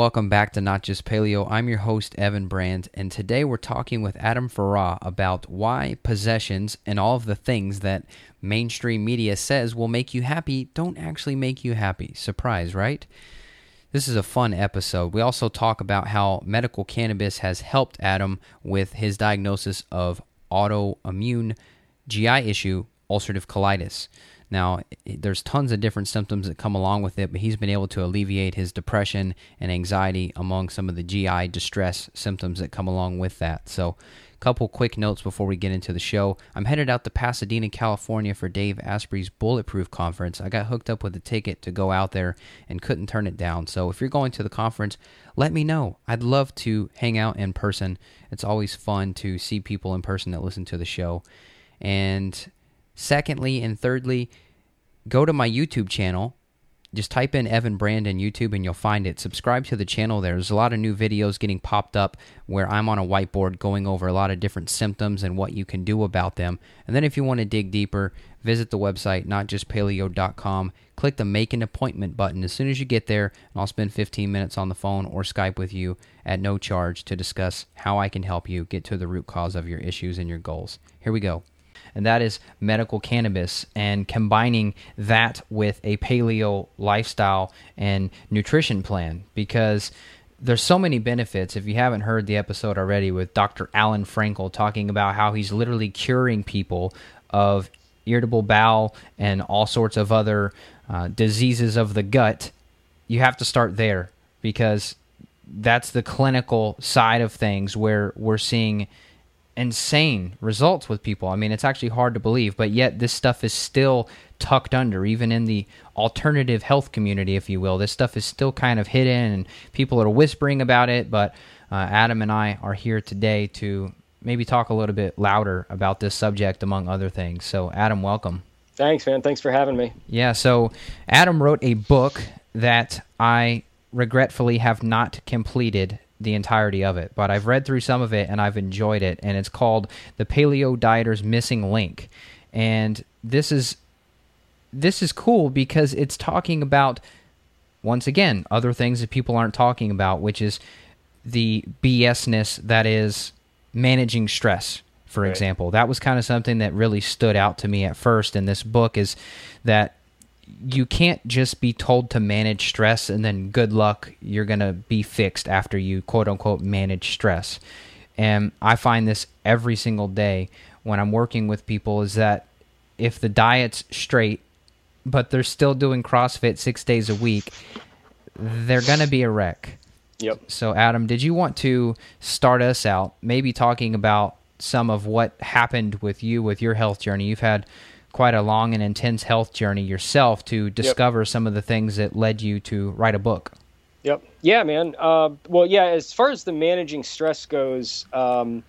Welcome back to Not Just Paleo. I'm your host, Evan Brand, and today we're talking with Adam Farrah about why possessions and all of the things that mainstream media says will make you happy don't actually make you happy. Surprise, right? This is a fun episode. We also talk about how medical cannabis has helped Adam with his diagnosis of autoimmune GI issue, ulcerative colitis. Now, there's tons of different symptoms that come along with it, but he's been able to alleviate his depression and anxiety among some of the GI distress symptoms that come along with that. So, a couple quick notes before we get into the show. I'm headed out to Pasadena, California for Dave Asprey's Bulletproof Conference. I got hooked up with a ticket to go out there and couldn't turn it down. So, if you're going to the conference, let me know. I'd love to hang out in person. It's always fun to see people in person that listen to the show. And Secondly, and thirdly, go to my YouTube channel. Just type in Evan Brandon YouTube and you'll find it. Subscribe to the channel. There's a lot of new videos getting popped up where I'm on a whiteboard going over a lot of different symptoms and what you can do about them. And then if you want to dig deeper, visit the website, notjustpaleo.com. Click the Make an Appointment button as soon as you get there, and I'll spend 15 minutes on the phone or Skype with you at no charge to discuss how I can help you get to the root cause of your issues and your goals. Here we go and that is medical cannabis and combining that with a paleo lifestyle and nutrition plan because there's so many benefits. If you haven't heard the episode already with Dr. Alan Frankel talking about how he's literally curing people of irritable bowel and all sorts of other uh, diseases of the gut, you have to start there because that's the clinical side of things where we're seeing insane results with people. I mean, it's actually hard to believe, but yet this stuff is still tucked under, even in the alternative health community, if you will. This stuff is still kind of hidden, and people are whispering about it. But uh, Adam and I are here today to maybe talk a little bit louder about this subject, among other things. So, Adam, welcome. Thanks, man. Thanks for having me. Yeah. So, Adam wrote a book that I regretfully have not completed the entirety of it, but I've read through some of it and I've enjoyed it. And it's called The Paleo Dieter's Missing Link. And this is this is cool because it's talking about once again other things that people aren't talking about, which is the BSness that is managing stress. For right. example, that was kind of something that really stood out to me at first in this book is that you can't just be told to manage stress and then good luck you're going to be fixed after you quote unquote manage stress. And i find this every single day when i'm working with people is that if the diet's straight but they're still doing crossfit six days a week they're going to be a wreck. Yep. So adam did you want to start us out maybe talking about some of what happened with you with your health journey? You've had quite a long and intense health journey yourself to discover yep. some of the things that led you to write a book. Yep. Yeah, man. Uh, well, yeah. As far as the managing stress goes, um,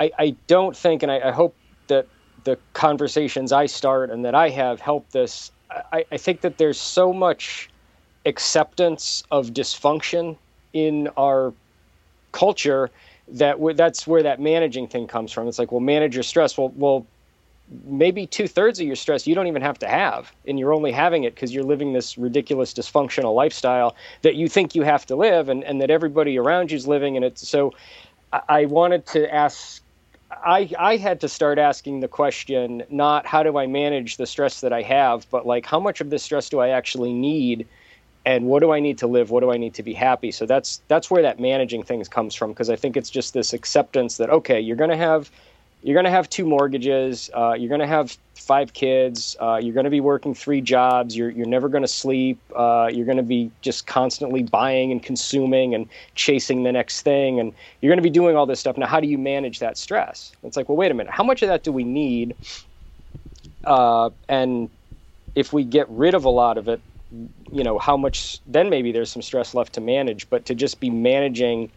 I, I, don't think, and I, I, hope that the conversations I start and that I have help this. I, I think that there's so much acceptance of dysfunction in our culture that w- that's where that managing thing comes from. It's like, well, manage your stress. Well, well, maybe two thirds of your stress you don't even have to have, and you're only having it because you're living this ridiculous dysfunctional lifestyle that you think you have to live, and, and that everybody around you's living. And it's so. I, I wanted to ask. I I had to start asking the question not how do I manage the stress that I have, but like how much of this stress do I actually need, and what do I need to live? What do I need to be happy? So that's that's where that managing things comes from because I think it's just this acceptance that okay, you're going to have you're going to have two mortgages. Uh, you're going to have five kids. Uh, you're going to be working three jobs. You're, you're never going to sleep. Uh, you're going to be just constantly buying and consuming and chasing the next thing. And you're going to be doing all this stuff. Now, how do you manage that stress? It's like, well, wait a minute. How much of that do we need? Uh, and if we get rid of a lot of it, you know, how much, then maybe there's some stress left to manage. But to just be managing,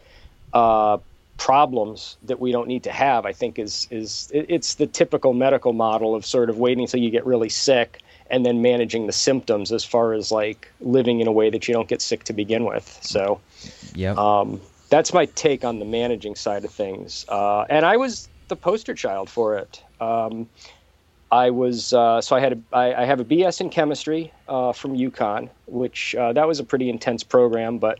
uh, problems that we don't need to have, I think is is it's the typical medical model of sort of waiting until you get really sick and then managing the symptoms as far as like living in a way that you don't get sick to begin with. So, yeah, um, that's my take on the managing side of things. Uh, and I was the poster child for it. Um, I was uh, so I had a, I, I have a BS in chemistry uh, from UConn, which uh, that was a pretty intense program, but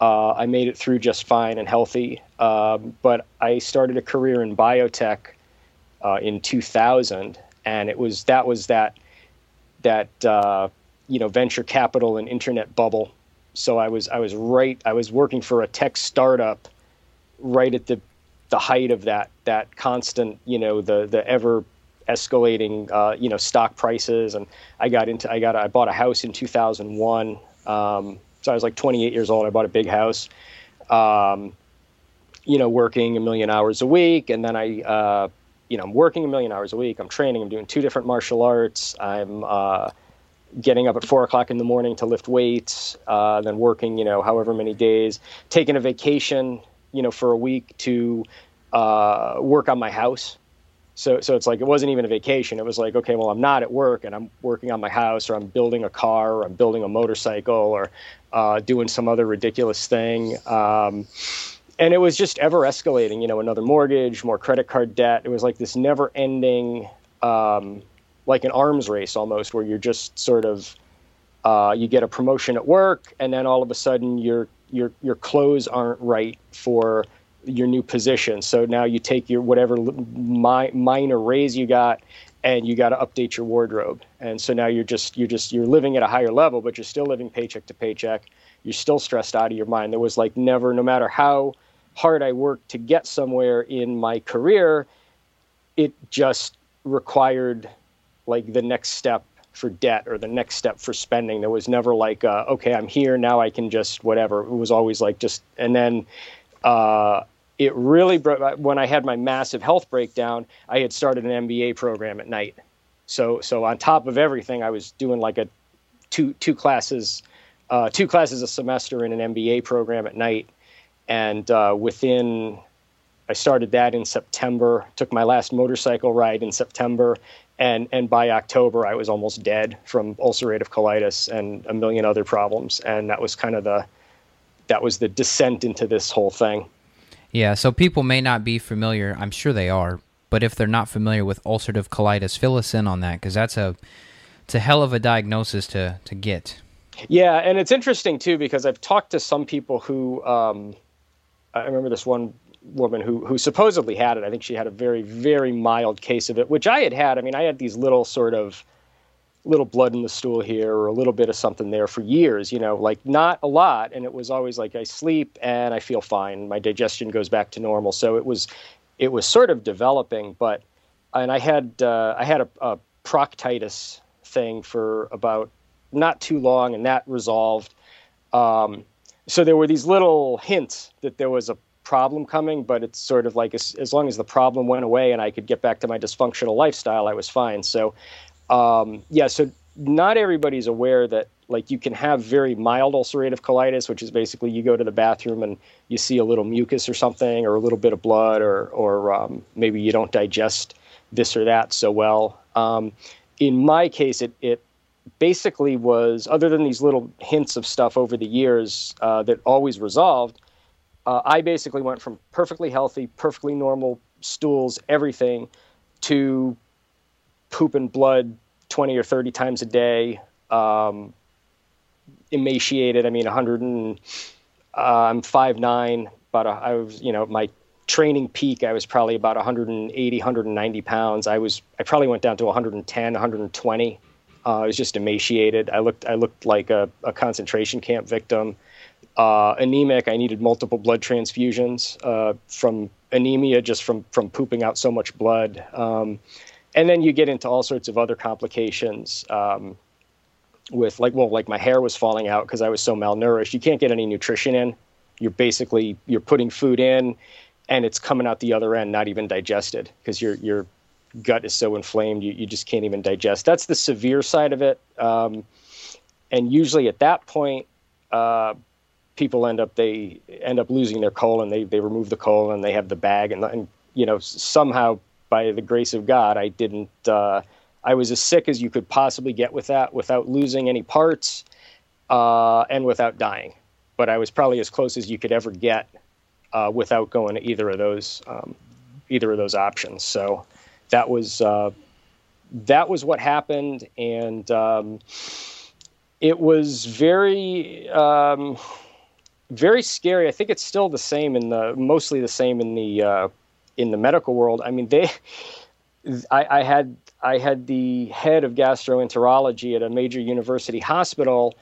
Uh, I made it through just fine and healthy, um, but I started a career in biotech uh, in 2000, and it was that was that that uh, you know venture capital and internet bubble. So I was I was right. I was working for a tech startup right at the the height of that that constant you know the the ever escalating uh, you know stock prices and I got into I got I bought a house in 2001 um, so I was like 28 years old. I bought a big house um, you know working a million hours a week. And then I uh, you know I'm working a million hours a week. I'm training. I'm doing two different martial arts. I'm uh, getting up at four o'clock in the morning to lift weights uh, then working you know however many days taking a vacation you know for a week to uh, work on my house. So, so it's like it wasn't even a vacation. It was like, okay, well, I'm not at work and I'm working on my house, or I'm building a car, or I'm building a motorcycle, or uh, doing some other ridiculous thing. Um, and it was just ever escalating. You know, another mortgage, more credit card debt. It was like this never-ending, um, like an arms race almost, where you're just sort of uh, you get a promotion at work, and then all of a sudden your your your clothes aren't right for your new position. So now you take your whatever mi- minor raise you got, and you got to update your wardrobe. And so now you're just you're just you're living at a higher level, but you're still living paycheck to paycheck. You're still stressed out of your mind. There was like never, no matter how hard I worked to get somewhere in my career, it just required like the next step for debt or the next step for spending. There was never like, uh, okay, I'm here now. I can just whatever. It was always like just, and then uh, it really brought when I had my massive health breakdown. I had started an MBA program at night, so so on top of everything, I was doing like a two two classes, uh, two classes a semester in an MBA program at night, and uh, within I started that in September. Took my last motorcycle ride in September, and and by October I was almost dead from ulcerative colitis and a million other problems. And that was kind of the that was the descent into this whole thing. Yeah, so people may not be familiar. I'm sure they are, but if they're not familiar with ulcerative colitis, fill us in on that because that's a it's a hell of a diagnosis to to get. Yeah, and it's interesting too because I've talked to some people who um, I remember this one woman who who supposedly had it. I think she had a very very mild case of it, which I had had. I mean, I had these little sort of little blood in the stool here or a little bit of something there for years, you know, like not a lot. And it was always like I sleep and I feel fine. My digestion goes back to normal. So it was, it was sort of developing, but, and I had, uh, I had a, a proctitis thing for about not too long and that resolved. Um, so there were these little hints that there was a problem coming, but it's sort of like as, as long as the problem went away and I could get back to my dysfunctional lifestyle, I was fine. So um, yeah, so not everybody's aware that like you can have very mild ulcerative colitis, which is basically you go to the bathroom and you see a little mucus or something, or a little bit of blood, or or um, maybe you don't digest this or that so well. Um, in my case, it it basically was other than these little hints of stuff over the years uh, that always resolved. Uh, I basically went from perfectly healthy, perfectly normal stools, everything, to pooping blood 20 or 30 times a day, um, emaciated. I mean, 100 and uh, I'm 5'9", but I was, you know, my training peak, I was probably about 180, 190 pounds. I was, I probably went down to 110, 120. Uh, I was just emaciated. I looked, I looked like a, a concentration camp victim. Uh, anemic. I needed multiple blood transfusions uh, from anemia, just from from pooping out so much blood. Um, and then you get into all sorts of other complications um, with like well like my hair was falling out because i was so malnourished. You can't get any nutrition in. You're basically you're putting food in and it's coming out the other end not even digested because your your gut is so inflamed you, you just can't even digest. That's the severe side of it um, and usually at that point uh, people end up they end up losing their colon. They they remove the colon they have the bag and, and you know somehow by the grace of God, I didn't. Uh, I was as sick as you could possibly get with that, without losing any parts, uh, and without dying. But I was probably as close as you could ever get uh, without going to either of those, um, either of those options. So that was uh, that was what happened, and um, it was very. Um, very scary. I think it's still the same in the mostly the same in the uh, in the medical world. I mean, they. I, I had I had the head of gastroenterology at a major university hospital.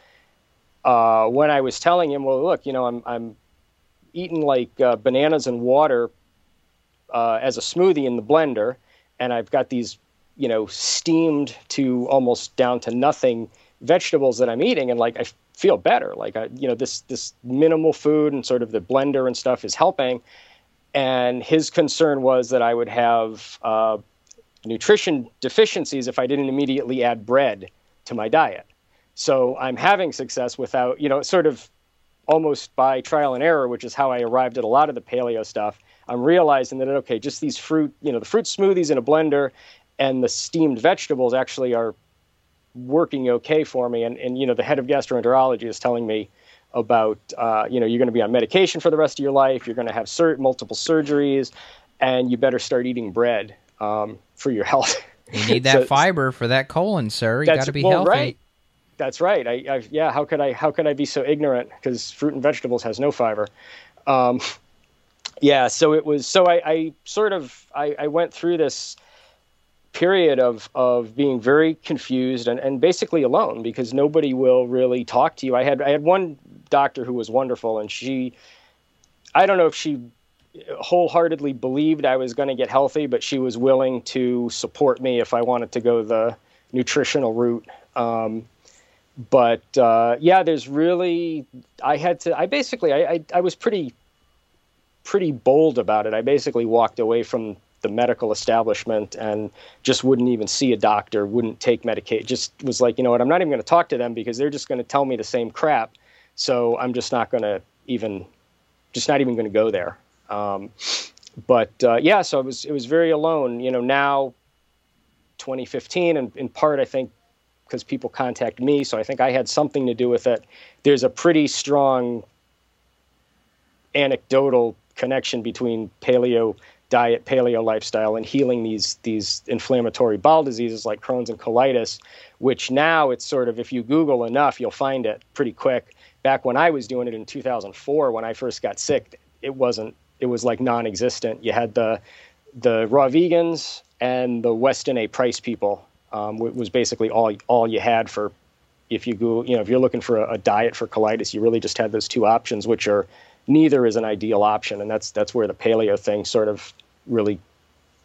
Uh, when I was telling him, well, look, you know, I'm I'm eating like uh, bananas and water uh, as a smoothie in the blender, and I've got these, you know, steamed to almost down to nothing vegetables that I'm eating, and like I feel better. Like I, you know, this this minimal food and sort of the blender and stuff is helping. And his concern was that I would have uh, nutrition deficiencies if I didn't immediately add bread to my diet. So I'm having success without, you know, sort of almost by trial and error, which is how I arrived at a lot of the paleo stuff. I'm realizing that okay, just these fruit, you know, the fruit smoothies in a blender and the steamed vegetables actually are working okay for me. And and you know, the head of gastroenterology is telling me about uh, you know you're going to be on medication for the rest of your life. You're going to have sur- multiple surgeries, and you better start eating bread um, for your health. You need that so, fiber for that colon, sir. You got to be well, healthy. Right. That's right. I, I, yeah. How could I? How could I be so ignorant? Because fruit and vegetables has no fiber. Um, yeah. So it was. So I, I sort of I, I went through this period of of being very confused and, and basically alone because nobody will really talk to you. I had I had one doctor who was wonderful and she I don't know if she wholeheartedly believed I was going to get healthy, but she was willing to support me if I wanted to go the nutritional route. Um, but uh, yeah, there's really I had to. I basically I, I, I was pretty pretty bold about it. I basically walked away from the medical establishment and just wouldn't even see a doctor, wouldn't take medication. Just was like, you know what, I'm not even going to talk to them because they're just going to tell me the same crap. So I'm just not going to even, just not even going to go there. Um, but uh, yeah, so it was it was very alone. You know, now 2015, and in part, I think because people contact me, so I think I had something to do with it. There's a pretty strong anecdotal connection between paleo diet, paleo lifestyle, and healing these these inflammatory bowel diseases like Crohn's and colitis, which now it's sort of if you Google enough, you'll find it pretty quick. Back when I was doing it in 2004, when I first got sick, it wasn't it was like non-existent. You had the the raw vegans and the Weston A. Price people um, was basically all all you had for if you go you know if you're looking for a, a, diet for colitis, you really just had those two options, which are neither is an ideal option, and that's that's where the paleo thing sort of really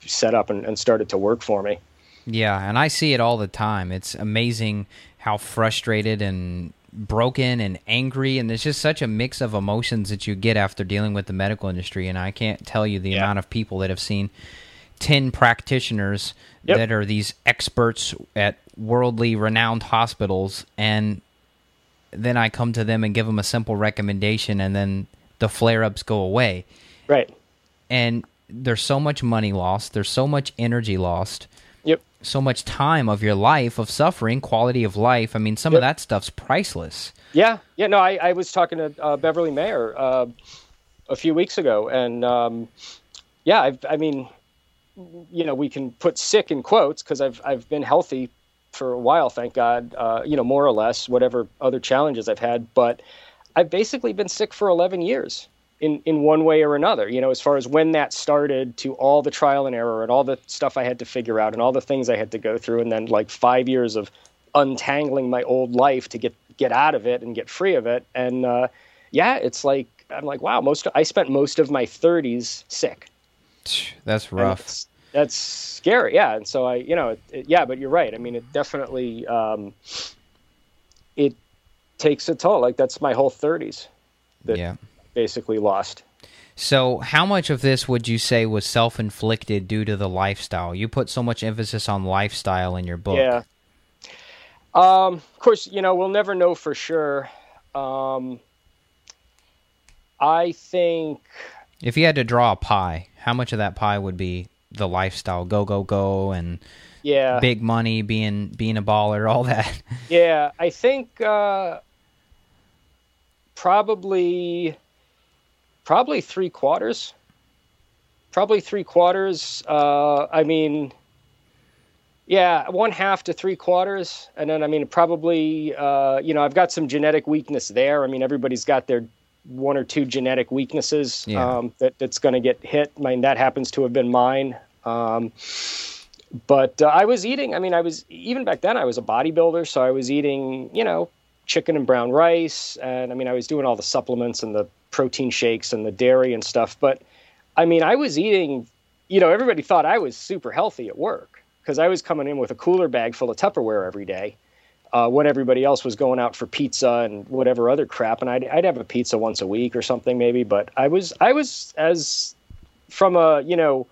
set up and, and started to work for me. Yeah, and I see it all the time. It's amazing how frustrated and broken and angry and there's just such a mix of emotions that you get after dealing with the medical industry and I can't tell you the yeah. amount of people that have seen 10 practitioners yep. that are these experts at worldly renowned hospitals and then I come to them and give them a simple recommendation and then the flare-ups go away. Right. And there's so much money lost, there's so much energy lost Yep. So much time of your life of suffering, quality of life. I mean, some yep. of that stuff's priceless. Yeah. Yeah. No, I, I was talking to uh, Beverly Meyer uh, a few weeks ago, and um, yeah, I've, I mean, you know, we can put sick in quotes because I've I've been healthy for a while, thank God. Uh, you know, more or less, whatever other challenges I've had, but I've basically been sick for 11 years in in one way or another you know as far as when that started to all the trial and error and all the stuff i had to figure out and all the things i had to go through and then like 5 years of untangling my old life to get get out of it and get free of it. And uh, yeah it's like i'm like wow most i spent most of my 30s sick. That's rough. that's scary. Yeah. And so i you know it, it, yeah but you're right. I mean it definitely um, it takes a toll. Like that's my whole 30s that, yeah basically lost. So, how much of this would you say was self inflicted due to the lifestyle? You put so much emphasis on lifestyle in your book. Yeah. Um, of course, you know, we'll never know for sure. Um, I think. If you had to draw a pie, how much of that pie would be the lifestyle? Go, go, go, and yeah, big money, being being a baller, all that. Yeah, I think uh, probably probably three quarters. Probably three quarters. Uh, I mean, yeah, one half to three quarters, and then I mean probably uh, you know I've got some genetic weakness there. I mean everybody's got their one or two genetic weaknesses Yeah. um, that that's going to get hit. I mean, that happens to have been mine. Um, but uh, I was eating. I mean, I was even back then. I was a bodybuilder, so I was eating, you know, chicken and brown rice, and I mean, I was doing all the supplements and the protein shakes and the dairy and stuff. But I mean, I was eating. You know, everybody thought I was super healthy at work because I was coming in with a cooler bag full of Tupperware every day. Uh, when everybody else was going out for pizza and whatever other crap, and I'd, I'd have a pizza once a week or something maybe. But I was I was as from a you know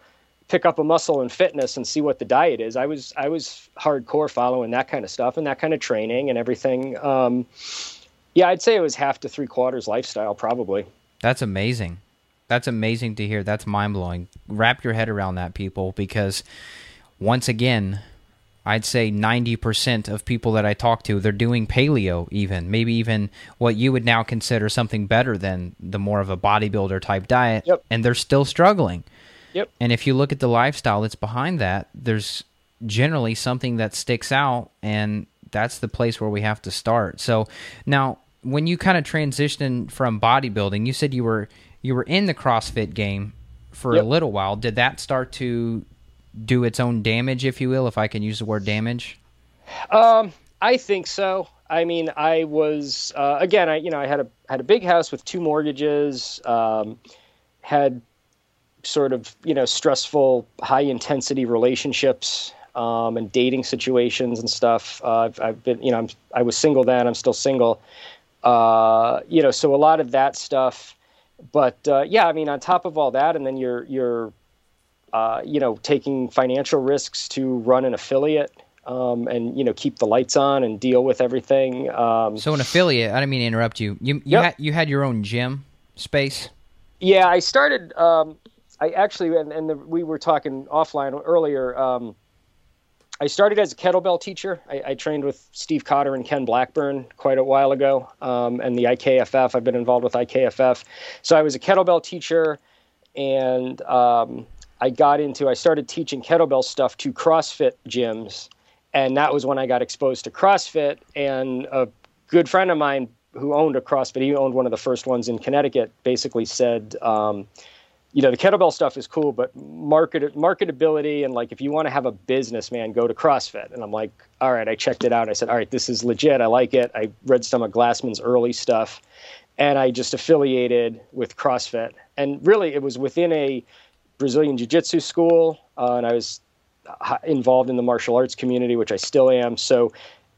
pick up a muscle and fitness and see what the diet is. I was I was hardcore following that kind of stuff and that kind of training and everything. Um, yeah, I'd say it was half to three quarters lifestyle probably. That's amazing. That's amazing to hear. That's mind blowing. Wrap your head around that, people, because once again, I'd say 90% of people that I talk to, they're doing paleo, even, maybe even what you would now consider something better than the more of a bodybuilder type diet. Yep. And they're still struggling. Yep. And if you look at the lifestyle that's behind that, there's generally something that sticks out, and that's the place where we have to start. So now, when you kind of transitioned from bodybuilding, you said you were you were in the CrossFit game for a little while. Did that start to do its own damage, if you will, if I can use the word damage? Um, I think so. I mean, I was uh, again. I you know I had a had a big house with two mortgages. Um, had sort of you know stressful, high intensity relationships um, and dating situations and stuff. Uh, I've, I've been you know I'm, I was single then. I'm still single. Uh, you know, so a lot of that stuff. But uh, yeah, I mean, on top of all that, and then you're you're uh, you know taking financial risks to run an affiliate um, and you know keep the lights on and deal with everything. Um, So an affiliate, I didn't mean to interrupt you. You you Yep. had you had your own gym space. yeah, I started. Um, I actually, and, and the, we were talking offline earlier. Um, I started as a kettlebell teacher. I, I trained with Steve Cotter and Ken Blackburn quite a while ago, um, and the IKFF. I've been involved with IKFF, so I was a kettlebell teacher, and um, I got into. I started teaching kettlebell stuff to CrossFit gyms, and that was when I got exposed to CrossFit. And a good friend of mine who owned a CrossFit, he owned one of the first ones in Connecticut, basically said. Um, you know the kettlebell stuff is cool but market marketability and like if you want to have a business man go to crossfit and i'm like all right i checked it out. I said all right this is legit. I like it. I read some of glassman's early stuff and i just affiliated with crossfit. And really it was within a brazilian jiu-jitsu school uh, and i was uh, involved in the martial arts community which i still am. So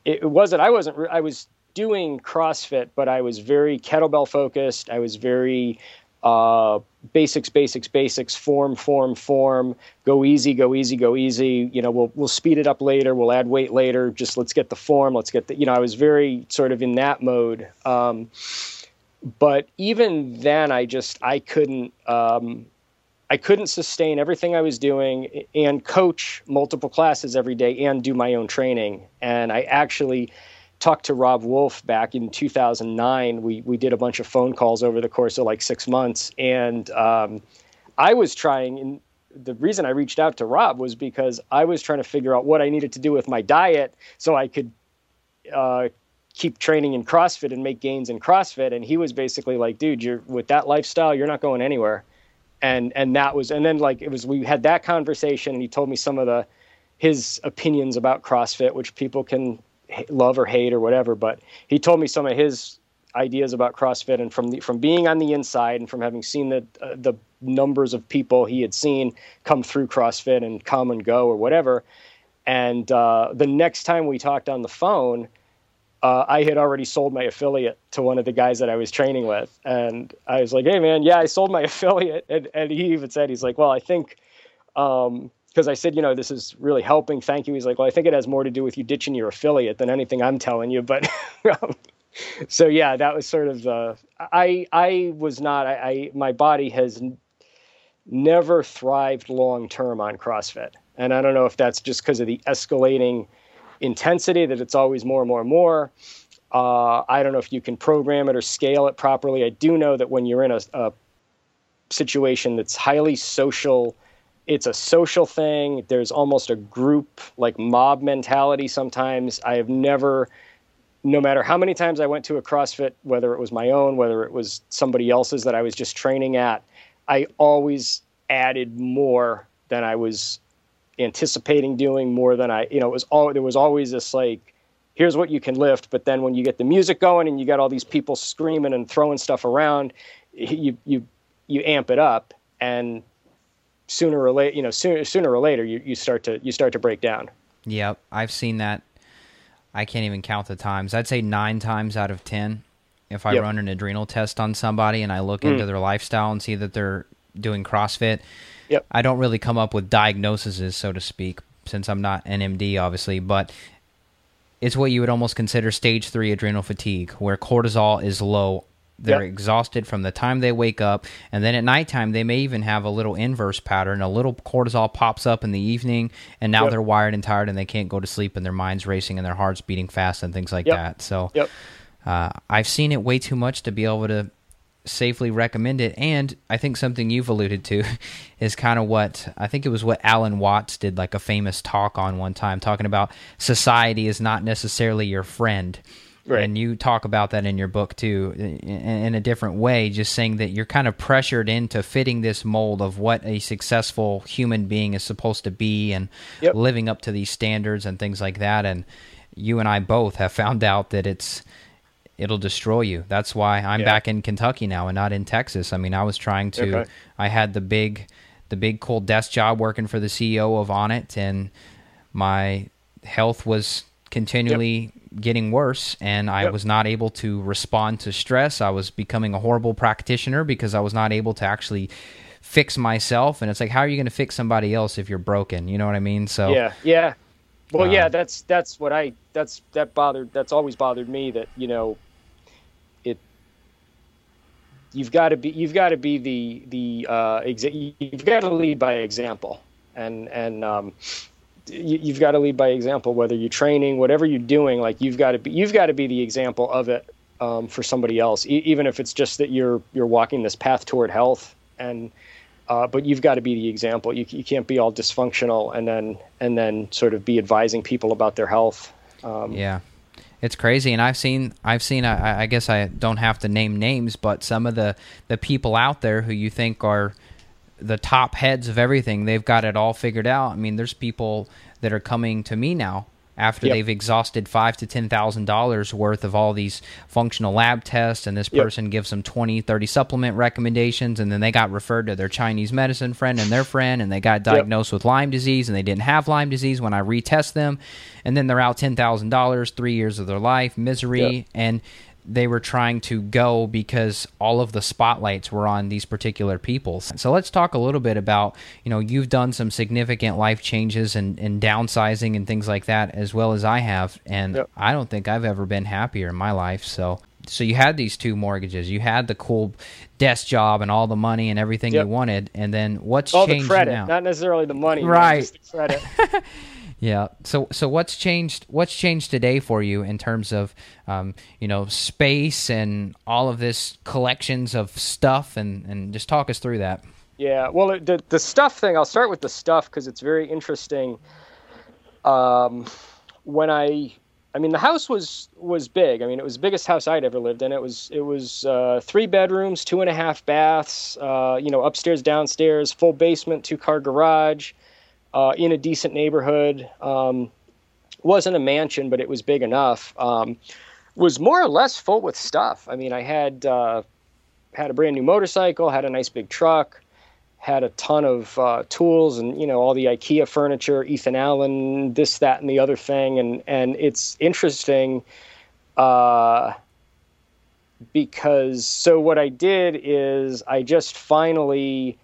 it wasn't i wasn't i was doing crossfit but i was very kettlebell focused. I was very uh, basics, basics, basics, form, form, form. Go easy, go easy, go easy. You know, we'll we'll speed it up later. We'll add weight later. Just let's get the form. Let's get the. You know, I was very sort of in that mode. Um, but even then, I just I couldn't. Um, I couldn't sustain everything I was doing and coach multiple classes every day and do my own training. And I actually talked to Robb Wolf back in 2009. We we did a bunch of phone calls over the course of like six months, and um, I was trying. And the reason I reached out to Robb was because I was trying to figure out what I needed to do with my diet so I could uh, keep training in CrossFit and make gains in CrossFit. And he was basically like, "Dude, you're with that lifestyle, you're not going anywhere." And and that was and then like it was we had that conversation. And he told me some of the his opinions about CrossFit, which people can love or hate or whatever. But he told me some of his ideas about CrossFit, and from the, from being on the inside and from having seen the uh, the numbers of people he had seen come through CrossFit and come and go or whatever. And uh, the next time we talked on the phone, uh, I had already sold my affiliate to one of the guys that I was training with, and I was like, "Hey, man, yeah, I sold my affiliate." And, and he even said, "He's like, well, I think." Um, because I said, you know, this is really helping. Thank you. He's like, well, I think it has more to do with you ditching your affiliate than anything I'm telling you. But um, so yeah, that was sort of the. I I was not. I, I my body has never thrived long term on CrossFit, and I don't know if that's just because of the escalating intensity that it's always more and more and more. Uh, I don't know if you can program it or scale it properly. I do know that when you're in a, a situation that's highly social it's a social thing. There's almost a group like mob mentality sometimes. I have never no matter how many times I went to a CrossFit, whether it was my own, whether it was somebody else's that I was just training at, I always added more than I was anticipating doing, more than I, you know, it was all there was always this like, here's what you can lift, but then when you get the music going and you got all these people screaming and throwing stuff around, you you you amp it up, and sooner or later, you know, sooner sooner or later, you, you start to you start to break down. Yep, I've seen that I can't even count the times. I'd say nine times out of ten, if I yep. run an adrenal test on somebody and I look mm. into their lifestyle and see that they're doing CrossFit, yep. I don't really come up with diagnoses, so to speak, since I'm not an MD, obviously, but it's what you would almost consider stage three adrenal fatigue, where cortisol is low they're yep. exhausted from the time they wake up, and then at nighttime they may even have a little inverse pattern. A little cortisol pops up in the evening, and now yep. they're wired and tired, and they can't go to sleep, and their mind's racing, and their heart's beating fast, and things like yep. that. So, uh, I've seen it way too much to be able to safely recommend it. And I think something you've alluded to is kind of what I think it was what Alan Watts did, like a famous talk on one time, talking about society is not necessarily your friend. Right. And you talk about that in your book too, in, in, a different way, just saying that you're kind of pressured into fitting this mold of what a successful human being is supposed to be and yep. living up to these standards and things like that. And you and I both have found out that it's it'll destroy you. That's why I'm yeah. back in Kentucky now and not in Texas. I mean, I was trying to. Okay. I had the big, the big cold desk job working for the CEO of Onnit, and my health was continually yep. Getting worse and I yep. was not able to respond to stress. I was becoming a horrible practitioner because I was not able to actually fix myself and it's like how are you going to fix somebody else if you're broken? You know what I mean? So Yeah. Yeah. Well, um, yeah, that's that's what I that's that bothered that's always bothered me that, you know, it you've got to be you've got to be the the uh exa- you've got to lead by example. And and um you, have got to lead by example. Whether you're training, whatever you're doing, like you've got to be you've got to be the example of it um, for somebody else. E- even if it's just that you're you're walking this path toward health, and uh, but you've got to be the example. You, you can't be all dysfunctional and then and then sort of be advising people about their health. Um, yeah, it's crazy, and I've seen I've seen I, I guess I don't have to name names, but some of the the people out there who you think are the top heads of everything. They've got it all figured out. I mean, there's people that are coming to me now after yep. they've exhausted five to ten thousand dollars worth of all these functional lab tests and this person yep. gives them 20 30 supplement recommendations and then they got referred to their chinese medicine friend and their friend and they got diagnosed yep. with lyme disease and they didn't have lyme disease when i retest them and then they're out $10000 three years of their life misery and they were trying to go because all of the spotlights were on these particular people. So let's talk a little bit about, you know, you've done some significant life changes and, and downsizing and things like that as well as I have. And yep. I don't think I've ever been happier in my life. So so you had these two mortgages. You had the cool desk job and all the money and everything yep. you wanted. And then what's all changed the credit, now? not necessarily the money, right? the credit. Yeah. So so what's changed? What's changed today for you in terms of um, you know space and all of this collections of stuff and and just talk us through that. Yeah. Well, the the stuff thing. I'll start with the stuff because it's very interesting. Um, when I I mean, the house was was big. I mean, it was the biggest house I'd ever lived in. It was it was uh, three bedrooms, two and a half baths. Uh, you know, upstairs, downstairs, full basement, two car garage uh, in a decent neighborhood. Um, wasn't a mansion, but it was big enough. Um, was more or less full with stuff. I mean, I had uh, had a brand new motorcycle, had a nice big truck, had a ton of uh, tools, and you know all the IKEA furniture, Ethan Allen, this, that, and the other thing. And and it's interesting uh, because so what I did is I just finally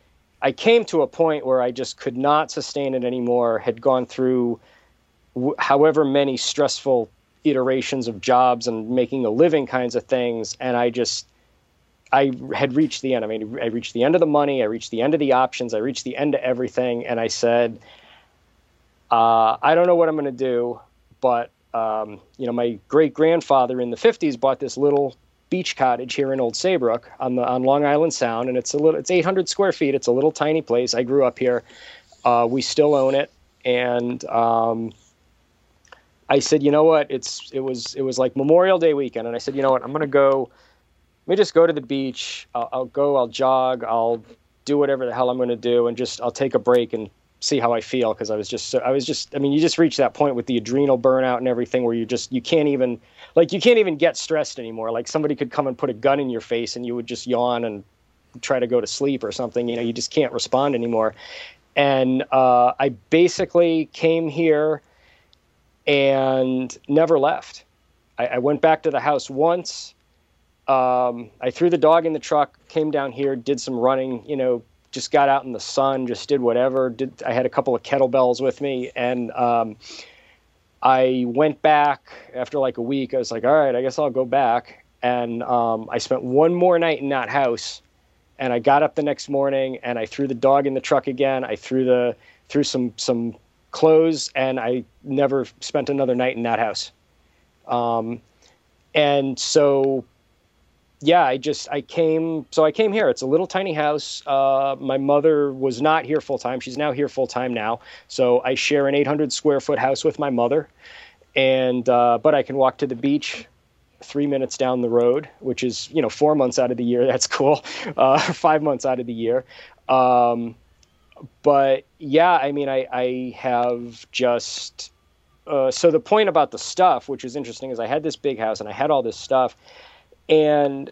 I came to a point where I just could not sustain it anymore. Had gone through w- however many stressful iterations of jobs and making a living kinds of things, and I just I had reached the end. I mean, I reached the end of the money. I reached the end of the options. I reached the end of everything, and I said, uh, I don't know what I'm going to do, but um, you know, my great grandfather in the 50s bought this little beach cottage here in Old Saybrook on the on Long Island Sound, and it's a little it's 800 square feet. It's a little tiny place. I grew up here. Uh, we still own it, and um, I said, you know what? It's it was it was like Memorial Day weekend, and I said, you know what? I'm gonna go. Let me just go to the beach. I'll, I'll go. I'll jog. I'll do whatever the hell I'm gonna do, and just I'll take a break and see how I feel because I was just so I was just I mean you just reach that point with the adrenal burnout and everything where you just you can't even like you can't even get stressed anymore. Like somebody could come and put a gun in your face and you would just yawn and try to go to sleep or something. You know, you just can't respond anymore. And uh, I basically came here and never left. I, I went back to the house once. Um, I threw the dog in the truck, came down here, did some running, you know, just got out in the sun, just did whatever. Did I had a couple of kettlebells with me, and um, I went back after like a week. I was like, all right, I guess I'll go back. And um, I spent one more night in that house, and I got up the next morning and I threw the dog in the truck again. I threw the threw some some clothes, and I never spent another night in that house. Um, and so yeah, I just I came so I came here. It's a little tiny house. Uh, my mother was not here full time. She's now here full time now. So I share an 800 square foot house with my mother, and uh, but I can walk to the beach three minutes down the road, which is you know four months out of the year. That's cool. Uh, five months out of the year. Um, but yeah, I mean, I I have just. Uh, so the point about the stuff, which is interesting, is I had this big house and I had all this stuff, and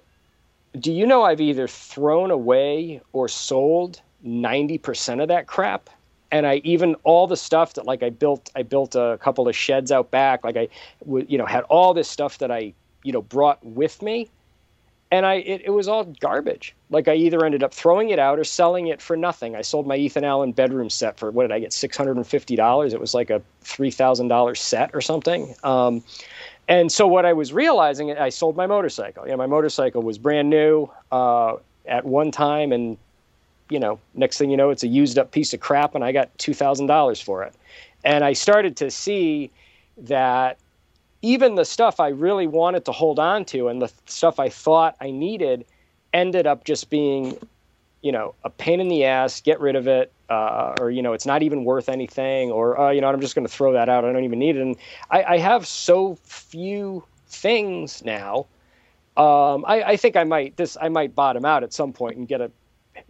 do you know I've either thrown away or sold 90% of that crap? And I even all the stuff that like I built, I built a couple of sheds out back. Like I, you know, had all this stuff that I, you know, brought with me, and I it, it was all garbage. Like I either ended up throwing it out or selling it for nothing. I sold my Ethan Allen bedroom set for what did I get? Six hundred and fifty dollars. It was like a three thousand dollars set or something. Um, and so what I was realizing, I sold my motorcycle. You know, my motorcycle was brand new uh, at one time, and you know, next thing you know, it's a used up piece of crap, and I got two thousand dollars for it. And I started to see that even the stuff I really wanted to hold on to, and the stuff I thought I needed, ended up just being, you know, a pain in the ass. Get rid of it uh, or you know it's not even worth anything, or uh, you know I'm just going to throw that out. I don't even need it. And I, I have so few things now. Um, I, I think I might this I might bottom out at some point and get a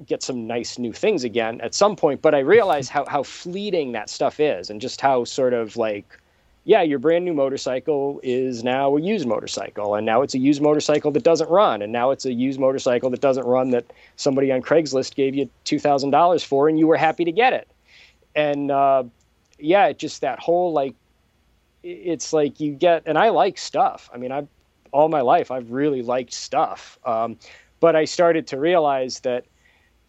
get some nice new things again at some point. But I realize how how fleeting that stuff is, and just how sort of like yeah, your brand new motorcycle is now a used motorcycle, and now it's a used motorcycle that doesn't run, and now it's a used motorcycle that doesn't run that somebody on Craigslist gave you two thousand dollars for, and you were happy to get it. And uh, yeah, just that whole like, it's like you get, and I like stuff. I mean, I've all my life I've really liked stuff, um, but I started to realize that,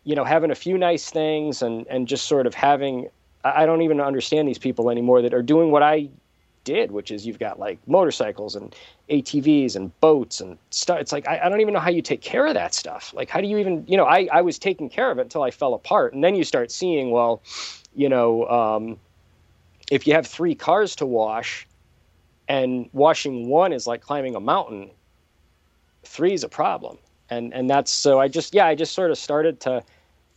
you know, having a few nice things and and just sort of having I don't even understand these people anymore that are doing what I did, which is you've got like motorcycles and ATVs and boats and stuff. It's like, I, I, don't even know how you take care of that stuff. Like, how do you even, you know, I, I was taking care of it until I fell apart. And then you start seeing, well, you know, um, if you have three cars to wash and washing one is like climbing a mountain, three is a problem. And, and that's so I just, yeah, I just sort of started to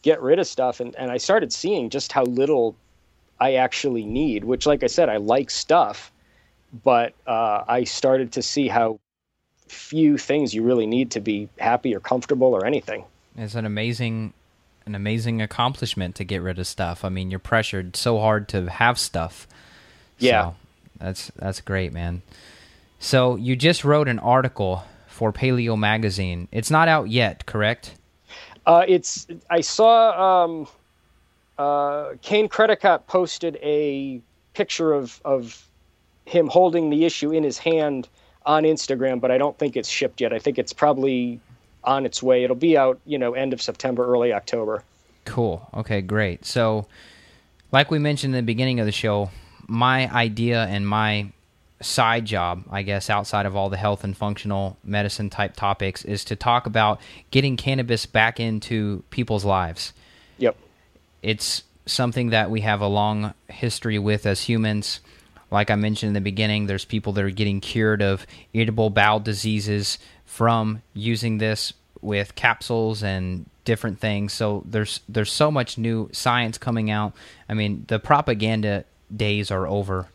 get rid of stuff. And, and I started seeing just how little I actually need, which, like I said, I like stuff but uh, I started to see how few things you really need to be happy or comfortable or anything. It's an amazing, an amazing accomplishment to get rid of stuff. I mean, you're pressured so hard to have stuff. Yeah, so that's that's great, man. So you just wrote an article for Paleo Magazine. It's not out yet, correct? Uh, it's. I saw um, uh, Cain Credicott posted a picture of of him holding the issue in his hand on Instagram, but I don't think it's shipped yet. I think it's probably on its way. It'll be out, you know, end of September, early October. Cool. Okay, great. So, like we mentioned in the beginning of the show, my idea and my side job, I guess, outside of all the health and functional medicine type topics, is to talk about getting cannabis back into people's lives. Yep. It's something that we have a long history with as humans. Like I mentioned in the beginning, there's people that are getting cured of irritable bowel diseases from using this with capsules and different things. So there's there's so much new science coming out. I mean, the propaganda days are over.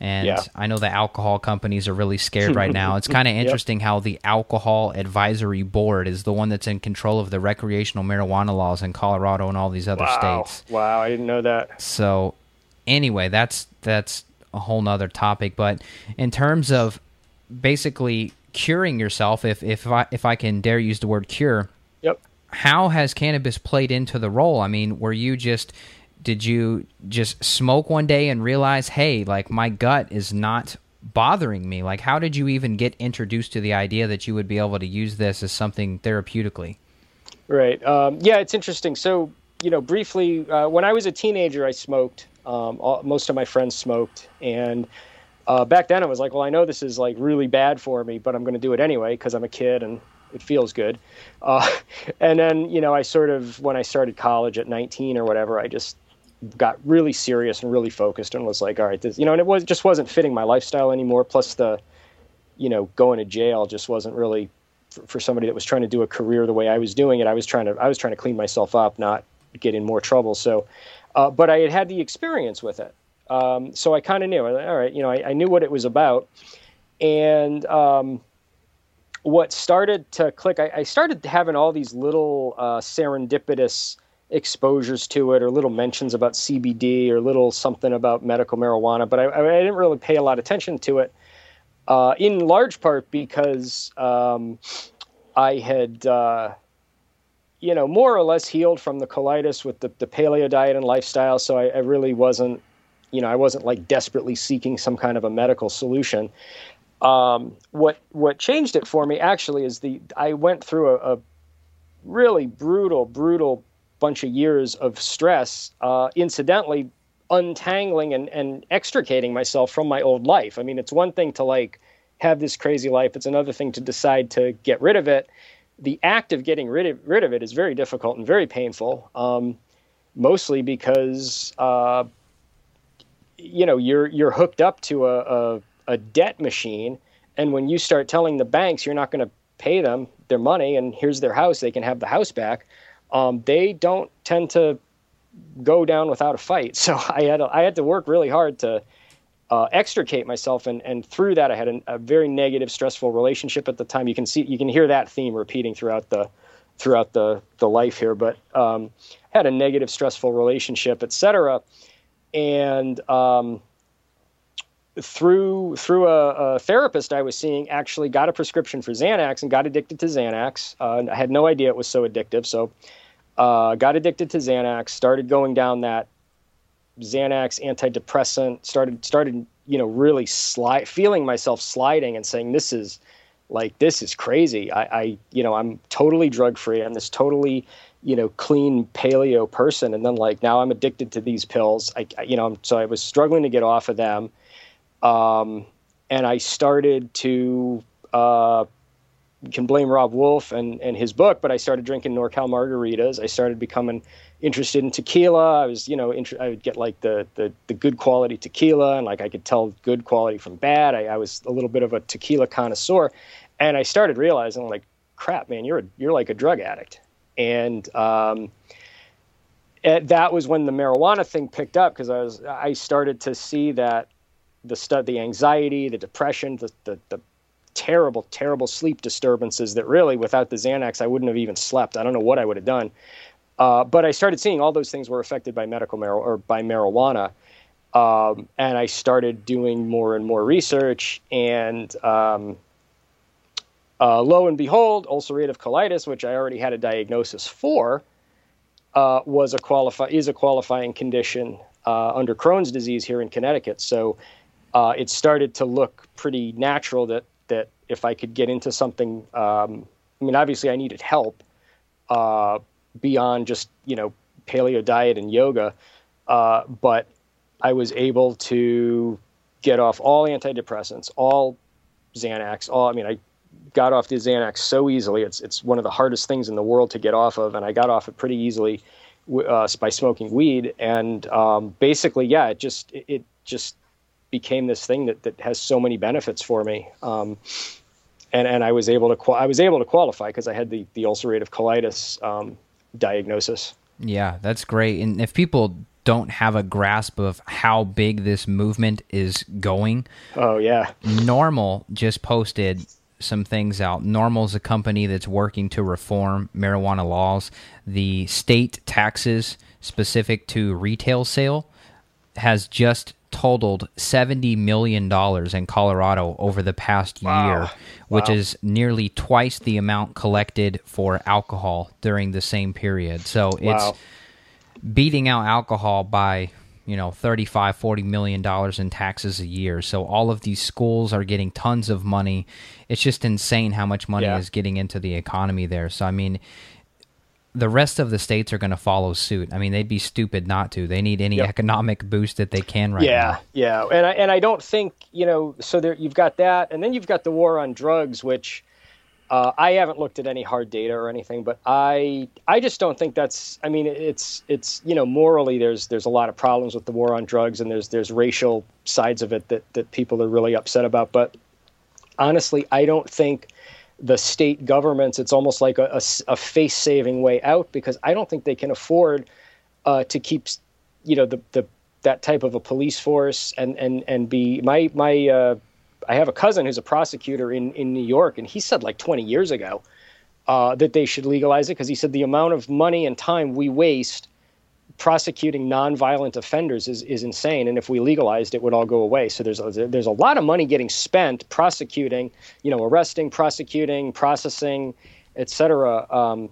And Yeah. I know the alcohol companies are really scared right now. It's kind of interesting how the Alcohol Advisory Board is the one that's in control of the recreational marijuana laws in Colorado and all these other Wow. states. Wow, I didn't know that. So anyway, that's that's a whole nother topic. But in terms of basically curing yourself, if if I if I can dare use the word cure, Yep. how has cannabis played into the role? I mean, were you just did you just smoke one day and realize, hey, like my gut is not bothering me? Like, how did you even get introduced to the idea that you would be able to use this as something therapeutically? Right. Um, yeah, it's interesting. So, you know, briefly, uh, when I was a teenager, I smoked. Um, all, most of my friends smoked, and uh, back then I was like, well, I know this is like really bad for me, but I'm going to do it anyway because I'm a kid and it feels good. Uh, and then, you know, I sort of when I started college at 19 or whatever, I just got really serious and really focused and was like, all right, this, you know, and it was just wasn't fitting my lifestyle anymore. Plus the, you know, going to jail just wasn't really for, for somebody that was trying to do a career the way I was doing it. I was trying to I was trying to clean myself up, not get in more trouble. So, uh, but I had had the experience with it, um, so I kind of knew. All right, you know, I, I knew what it was about, and um, what started to click. I, I started having all these little uh, serendipitous exposures to it, or little mentions about CBD, or little something about medical marijuana, but I, I didn't really pay a lot of attention to it uh, in large part because um, I had, uh, you know, more or less healed from the colitis with the, the paleo diet and lifestyle. So I, I really wasn't, you know, I wasn't like desperately seeking some kind of a medical solution. Um, what what changed it for me actually is the I went through a, a really brutal, brutal bunch of years of stress. Uh, incidentally, untangling and, and extricating myself from my old life. I mean, it's one thing to like have this crazy life, it's another thing to decide to get rid of it. The act of getting rid of, rid of it is very difficult and very painful, um, mostly because, uh, you know, you're, you're hooked up to a, a, a debt machine. And when you start telling the banks you're not going to pay them their money and here's their house, they can have the house back, um, they don't tend to go down without a fight. So I had to, I had to work really hard to uh, extricate myself, and, and through that I had a, a very negative, stressful relationship at the time. You can see you can hear that theme repeating throughout the throughout the the life here, but um, had a negative, stressful relationship, etc. And um, through through a, a, therapist I was seeing, actually got a prescription for Xanax and got addicted to Xanax. Uh, I had no idea it was so addictive, so uh, got addicted to Xanax, started going down that Xanax antidepressant, started started you know really slide, feeling myself sliding and saying this is like this is crazy. I, I you know I'm totally drug free. I'm this totally you know clean paleo person, and then like now I'm addicted to these pills. I you know so I was struggling to get off of them, um, and I started to. Uh, can blame Robb Wolf and, and his book, but I started drinking NorCal margaritas. I started becoming interested in tequila. I was, you know, int- I would get like the, the, the good quality tequila and like I could tell good quality from bad. I, I was a little bit of a tequila connoisseur, and I started realizing like, crap, man, you're a, you're like a drug addict. And um, and that was when the marijuana thing picked up because I was I started to see that the stu- the anxiety, the depression, the, the the terrible, terrible sleep disturbances that really, without the Xanax, I wouldn't have even slept. I don't know what I would have done. Uh, but I started seeing all those things were affected by medical mar- or by marijuana. Um, and I started doing more and more research. And um, uh, lo and behold, ulcerative colitis, which I already had a diagnosis for, uh, was a qualify is a qualifying condition uh, under Crohn's disease here in Connecticut. So uh, it started to look pretty natural that that if I could get into something, um, I mean, obviously I needed help uh, beyond just you know paleo diet and yoga, uh, but I was able to get off all antidepressants, all Xanax, all. I mean, I got off the Xanax so easily. It's it's one of the hardest things in the world to get off of, and I got off it pretty easily uh, by smoking weed. And um, basically, yeah, it just it, it just became this thing that, that has so many benefits for me. Um, and, and I was able to, I was able to qualify because I had the, the ulcerative colitis um, diagnosis. Yeah, that's great. And if people don't have a grasp of how big this movement is going. Oh yeah. NORML just posted some things out. NORML's a company that's working to reform marijuana laws. The state taxes specific to retail sale has just totaled $70 million in Colorado over the past Wow. year, which Wow. is nearly twice the amount collected for alcohol during the same period. So Wow. it's beating out alcohol by you know 35 40 million dollars in taxes a year so all of these schools are getting tons of money it's just insane how much money Yeah. is getting into the economy there so i mean the rest of the states are going to follow suit i mean they'd be stupid not to they need any Yep. economic boost that they can right yeah, now yeah, yeah, and I, and I don't think you know. So there, you've got that, and then you've got the war on drugs, which uh, I haven't looked at any hard data or anything, but I I just don't think that's. I mean, it's it's you know morally there's there's a lot of problems with the war on drugs, and there's there's racial sides of it that that people are really upset about. But honestly, I don't think the state governments. It's almost like a, a, face saving way out because I don't think they can afford uh, to keep you know the the that type of a police force and and and be my my uh, I have a cousin who's a prosecutor in in New York and he said like 20 years ago uh, that they should legalize it because he said the amount of money and time we waste prosecuting nonviolent offenders is, is insane. And if we legalized it would all go away. So there's a, there's a lot of money getting spent prosecuting you know arresting prosecuting processing etc um,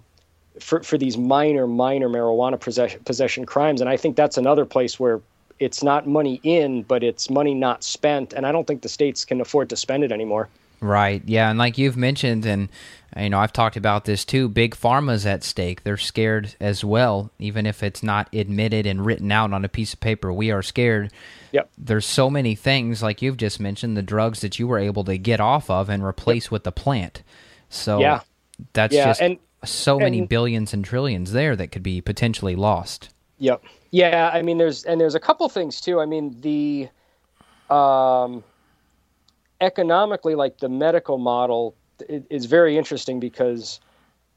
for, for these minor minor marijuana possession, possession crimes. And i think that's another place where it's not money in but it's money not spent. And i don't think the states can afford to spend it anymore Right. Yeah, and like you've mentioned, and you know I've talked about this too. Big pharma's at stake. They're scared as well, even if it's not admitted and written out on a piece of paper. We are scared. Yep. There's so many things, like you've just mentioned, the drugs that you were able to get off of and replace with the plant. So Yeah. that's Yeah, just and- so many billions and trillions there that could be potentially lost. Yep. Yeah, I mean there's and there's a couple things too. I mean the um economically like the medical model is very interesting because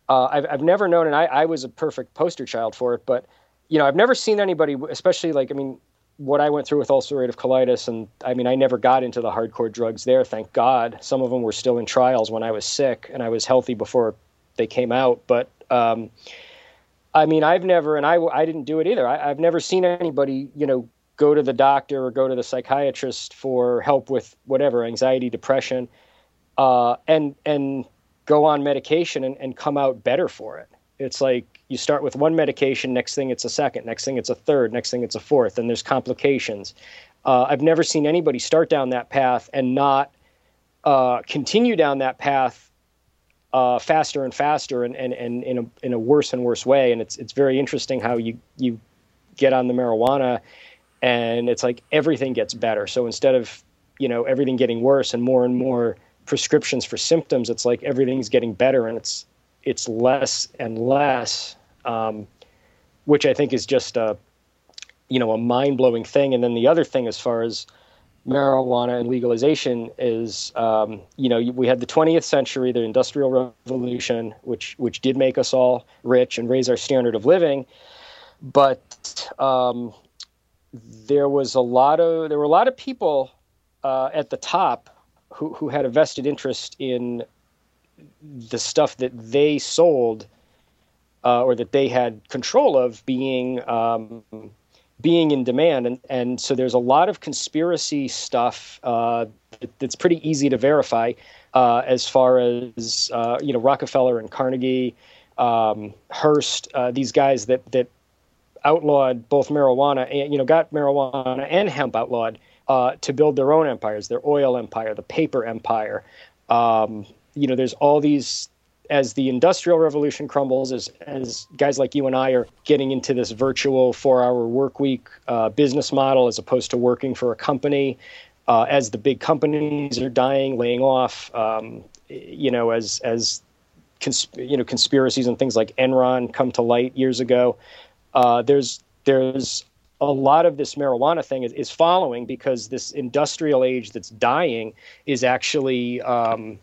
uh, I've I've never known and I, I was a perfect poster child for it, but you know, I've never seen anybody especially like I mean what I went through with ulcerative colitis and I mean I never got into the hardcore drugs there, thank God. Some of them were still in trials when I was sick and I was healthy before they came out, but um I mean, I've never, and I, I didn't do it either. I, I've never seen anybody, you know, go to the doctor or go to the psychiatrist for help with whatever anxiety, depression, uh, and and go on medication and, and come out better for it. It's like you start with one medication, next thing it's a second, next thing it's a third, next thing it's a fourth, and there's complications. Uh, I've never seen anybody start down that path and not uh, continue down that path uh, faster and faster and, and, and in, a, in a worse and worse way. And it's, it's very interesting how you, you get on the marijuana and it's like everything gets better. So instead of, you know, everything getting worse and more and more prescriptions for symptoms, it's like everything's getting better and it's, it's less and less, um, which I think is just a, you know, a mind blowing thing. And then the other thing, as far as marijuana and legalization is, um, you know, we had the 20th century, the Industrial Revolution, which which did make us all rich and raise our standard of living, but um, there was a lot of there were a lot of people uh, at the top who who had a vested interest in the stuff that they sold uh, or that they had control of being um, being in demand, and and so there's a lot of conspiracy stuff uh, that, that's pretty easy to verify, uh, as far as uh, you know Rockefeller and Carnegie, um, Hearst, uh, these guys that that outlawed both marijuana and you know got marijuana and hemp outlawed uh, to build their own empires, their oil empire, the paper empire. Um, you know, there's all these as the industrial revolution crumbles, as as guys like you and I are getting into this virtual four-hour work week uh, business model as opposed to working for a company, uh, as the big companies are dying, laying off, um, you know, as as cons- you know conspiracies and things like Enron come to light years ago, uh, there's there's a lot of this marijuana thing is, is following because this industrial age that's dying is actually um,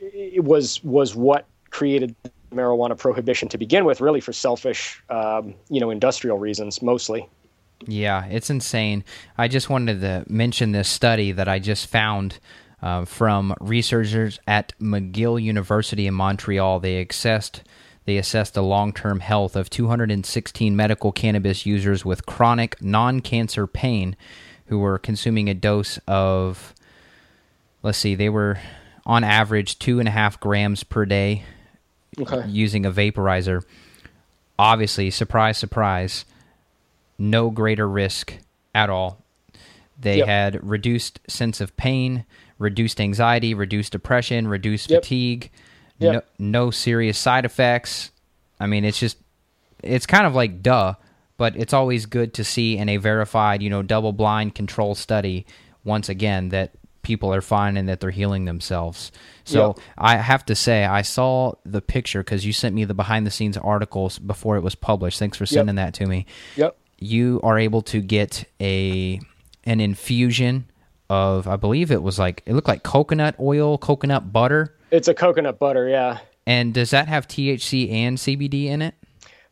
it was was what created marijuana prohibition to begin with, really for selfish, um, you know, industrial reasons mostly. Yeah, it's insane. I just wanted to mention this study that I just found uh, from researchers at McGill University in Montreal. They assessed they assessed the long-term health of 216 medical cannabis users with chronic non-cancer pain who were consuming a dose of let's see, they were on average two and a half grams per day Okay. using a vaporizer. Obviously, surprise, surprise, no greater risk at all. They Yep. had reduced sense of pain, reduced anxiety, reduced depression, reduced Yep. fatigue, Yep. no, no serious side effects. I mean, it's just, it's kind of like duh, but it's always good to see in a verified, you know, double blind control study, once again, that people are fine and that they're healing themselves. So Yep. I have to say, I saw the picture because you sent me the behind the scenes articles before it was published. Thanks for sending that to me. Yep. You are able to get a an infusion of, I believe it was like it looked like coconut oil, coconut butter. It's a coconut butter, yeah. And does that have THC and CBD in it?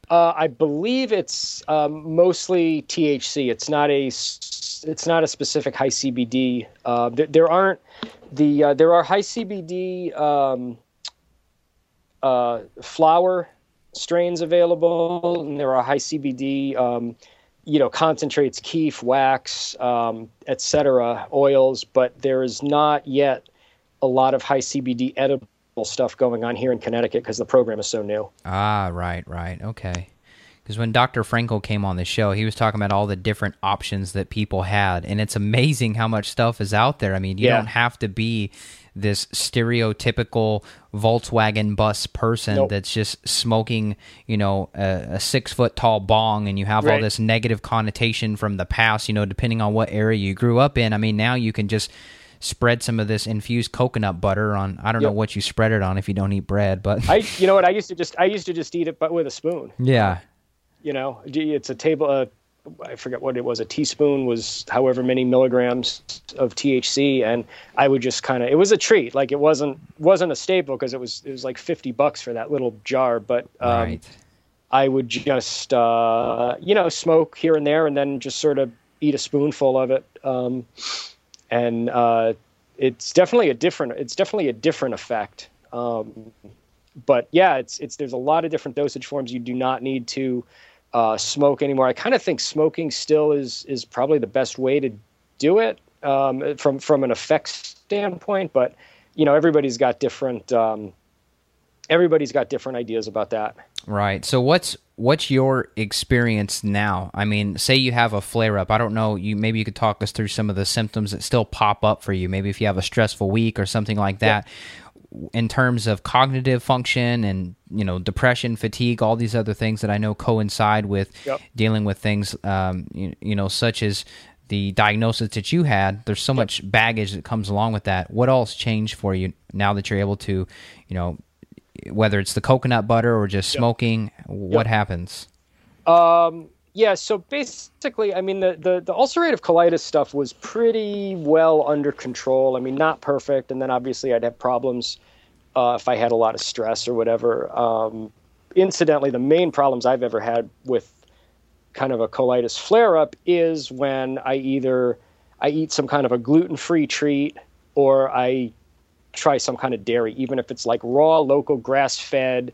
Uh, I believe it's um, mostly THC. It's not a it's not a specific high CBD. Uh, there, there aren't the uh, there are high CBD um, uh, flower strains available, and there are high CBD um, you know concentrates, kief, wax, um, etc. oils, but there is not yet a lot of high CBD edible stuff going on here in Connecticut because the program is so new. Ah, right, right. Okay. Because when Dr. Frankel came on the show, he was talking about all the different options that people had. And it's amazing how much stuff is out there. I mean, you Yeah. don't have to be this stereotypical Volkswagen bus person Nope. that's just smoking, you know, a, a six foot tall bong and you have all this negative connotation from the past, you know, depending on what area you grew up in. I mean, now you can just spread some of this infused coconut butter on I don't know what you spread it on if you don't eat bread, but I, you know what? I used to just, I used to just eat it, but with a spoon. yeah. You know, it's a table. Uh, I forget what it was. A teaspoon was however many milligrams of THC, and I would just kind of. It was a treat. Like it wasn't wasn't a staple because it was it was like fifty bucks for that little jar. But um, right. I would just uh, you know smoke here and there, and then just sort of eat a spoonful of it. Um, and uh, it's definitely a different. It's definitely a different effect. Um, but yeah, it's it's there's a lot of different dosage forms. You do not need to uh, smoke anymore. I kind of think smoking still is is probably the best way to do it um, from from an effect standpoint. But you know, everybody's got different. Um, everybody's got different ideas about that. Right. So what's what's your experience now? I mean, say you have a flare up. I don't know, you maybe you could talk us through some of the symptoms that still pop up for you. Maybe if you have a stressful week or something like that. In terms of cognitive function and you know depression, fatigue, all these other things that I know coincide with Yep. dealing with things, um, you, you know, such as the diagnosis that you had. There's so much baggage that comes along with that. What else changed for you now that you're able to, you know, whether it's the coconut butter or just smoking, what happens? Yeah, so basically, I mean, the, the, the ulcerative colitis stuff was pretty well under control. I mean, not perfect, and then obviously I'd have problems uh, if I had a lot of stress or whatever. Um, incidentally, the main problems I've ever had with kind of a colitis flare up is when I either I eat some kind of a gluten free treat or I try some kind of dairy, even if it's like raw, local, grass fed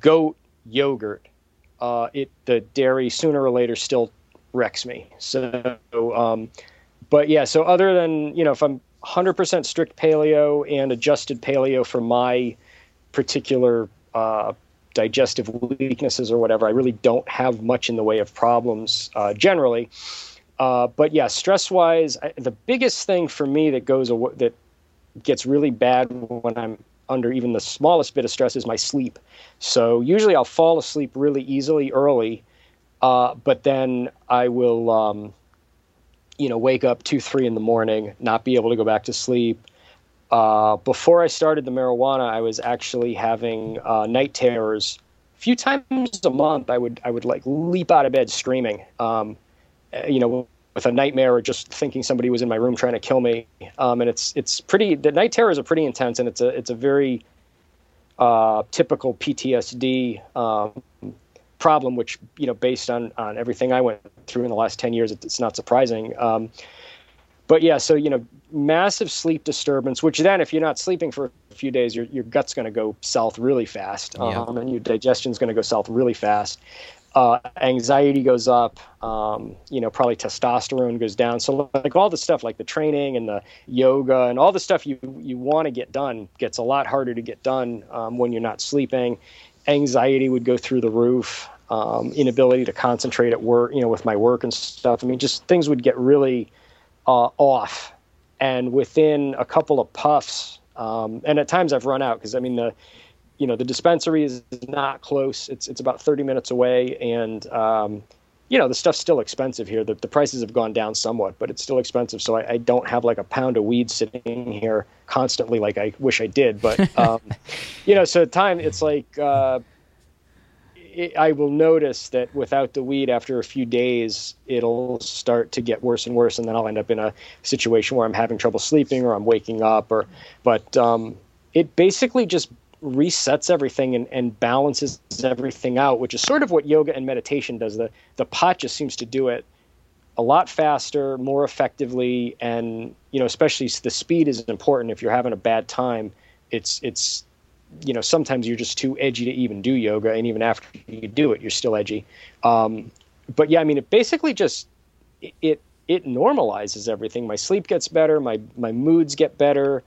goat yogurt. Uh, it the dairy sooner or later still wrecks me. So, um, but yeah. So other than you know, if I'm 100% strict paleo and adjusted paleo for my particular uh, digestive weaknesses or whatever, I really don't have much in the way of problems uh, generally. Uh, but yeah, stress wise, the biggest thing for me that goes aw- that gets really bad when I'm under even the smallest bit of stress is my sleep. So usually I'll fall asleep really easily early, uh, but then I will, um, you know, wake up two, three in the morning, not be able to go back to sleep. Uh, before I started the marijuana, I was actually having uh, night terrors. A few times a month, I would I would like leap out of bed screaming. Um, uh, you know, with a nightmare or just thinking somebody was in my room trying to kill me. Um, and it's it's pretty. The night terrors are pretty intense, and it's a it's a very uh, typical PTSD um, problem, which you know, based on on everything I went through in the last ten years, it's not surprising. Um, but yeah, so you know, massive sleep disturbance, which then, if you're not sleeping for a few days, your your gut's going to go south really fast, um, yeah. and your digestion's going to go south really fast. Uh, anxiety goes up, um, you know, probably testosterone goes down. So like all the stuff, like the training and the yoga and all the stuff you you want to get done, gets a lot harder to get done um, when you're not sleeping. Anxiety would go through the roof. Um, inability to concentrate at work, you know, with my work and stuff. I mean, just things would get really uh, off, and within a couple of puffs, um, and at times I've run out because I mean the, you know, the dispensary is not close. It's it's about thirty minutes away, and um, you know the stuff's still expensive here. The, the prices have gone down somewhat, but it's still expensive. So I, I don't have like a pound of weed sitting here constantly like I wish I did. But um, you know, so at time it's like. Uh, it, I will notice that without the weed, after a few days, it'll start to get worse and worse, and then I'll end up in a situation where I'm having trouble sleeping or I'm waking up. Or, but um, it basically just resets everything and, and balances everything out, which is sort of what yoga and meditation does. The the pot just seems to do it a lot faster, more effectively, and you know, especially the speed is important. If you're having a bad time, it's it's you know sometimes you're just too edgy to even do yoga and even after you do it you're still edgy um, but yeah i mean it basically just it it normalizes everything my sleep gets better my my moods get better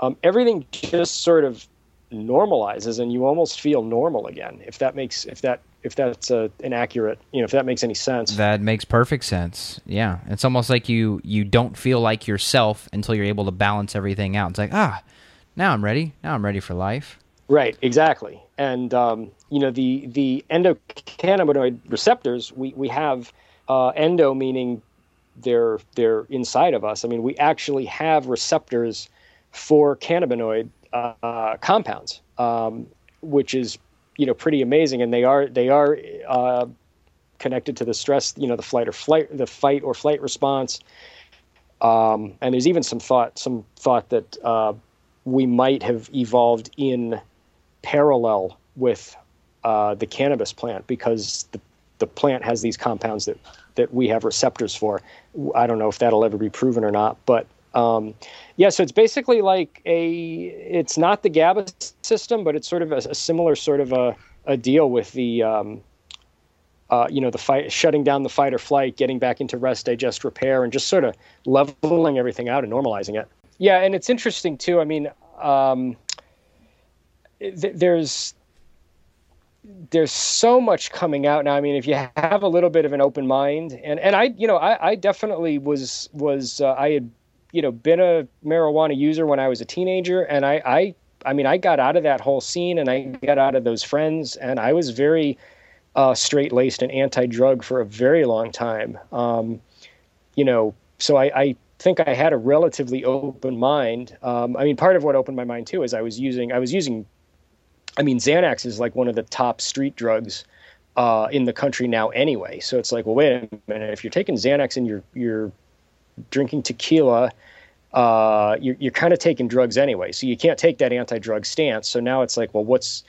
um, everything just sort of normalizes and you almost feel normal again if that makes if that if that's a, an accurate you know if that makes any sense. That makes perfect sense. Yeah. It's almost like you you don't feel like yourself until you're able to balance everything out. It's like ah now i'm ready. Now i'm ready for life. Right, exactly. And um, you know the the endocannabinoid receptors we we have uh, endo meaning they're they're inside of us. I mean, we actually have receptors for cannabinoid uh, compounds, um, which is you know pretty amazing, and they are they are uh, connected to the stress, you know, the flight or flight, the fight or flight response. Um, and there's even some thought some thought that uh, we might have evolved in parallel with uh, the cannabis plant because the, the plant has these compounds that, that we have receptors for. I don't know if that'll ever be proven or not, but um, yeah, so it's basically like a, it's not the GABA system, but it's sort of a, a similar sort of a, a deal with the, um, uh, you know, the fight, shutting down the fight or flight, getting back into rest, digest, repair, and just sort of leveling everything out and normalizing it. Yeah, and it's interesting too. I mean, um, there's there's so much coming out now. I mean, if you have a little bit of an open mind, and and I, you know, I, I definitely was was uh, I had you know been a marijuana user when I was a teenager, and I I I mean I got out of that whole scene, and I got out of those friends, and I was very uh, straight laced and anti drug for a very long time. Um, you know, so I, I think I had a relatively open mind. Um, I mean, part of what opened my mind too is I was using I was using I mean, Xanax is like one of the top street drugs uh, in the country now, anyway. So it's like, well, wait a minute. If you're taking Xanax and you're you're drinking tequila, uh, you're you're kind of taking drugs anyway. So you can't take that anti-drug stance. So now it's like, well, what's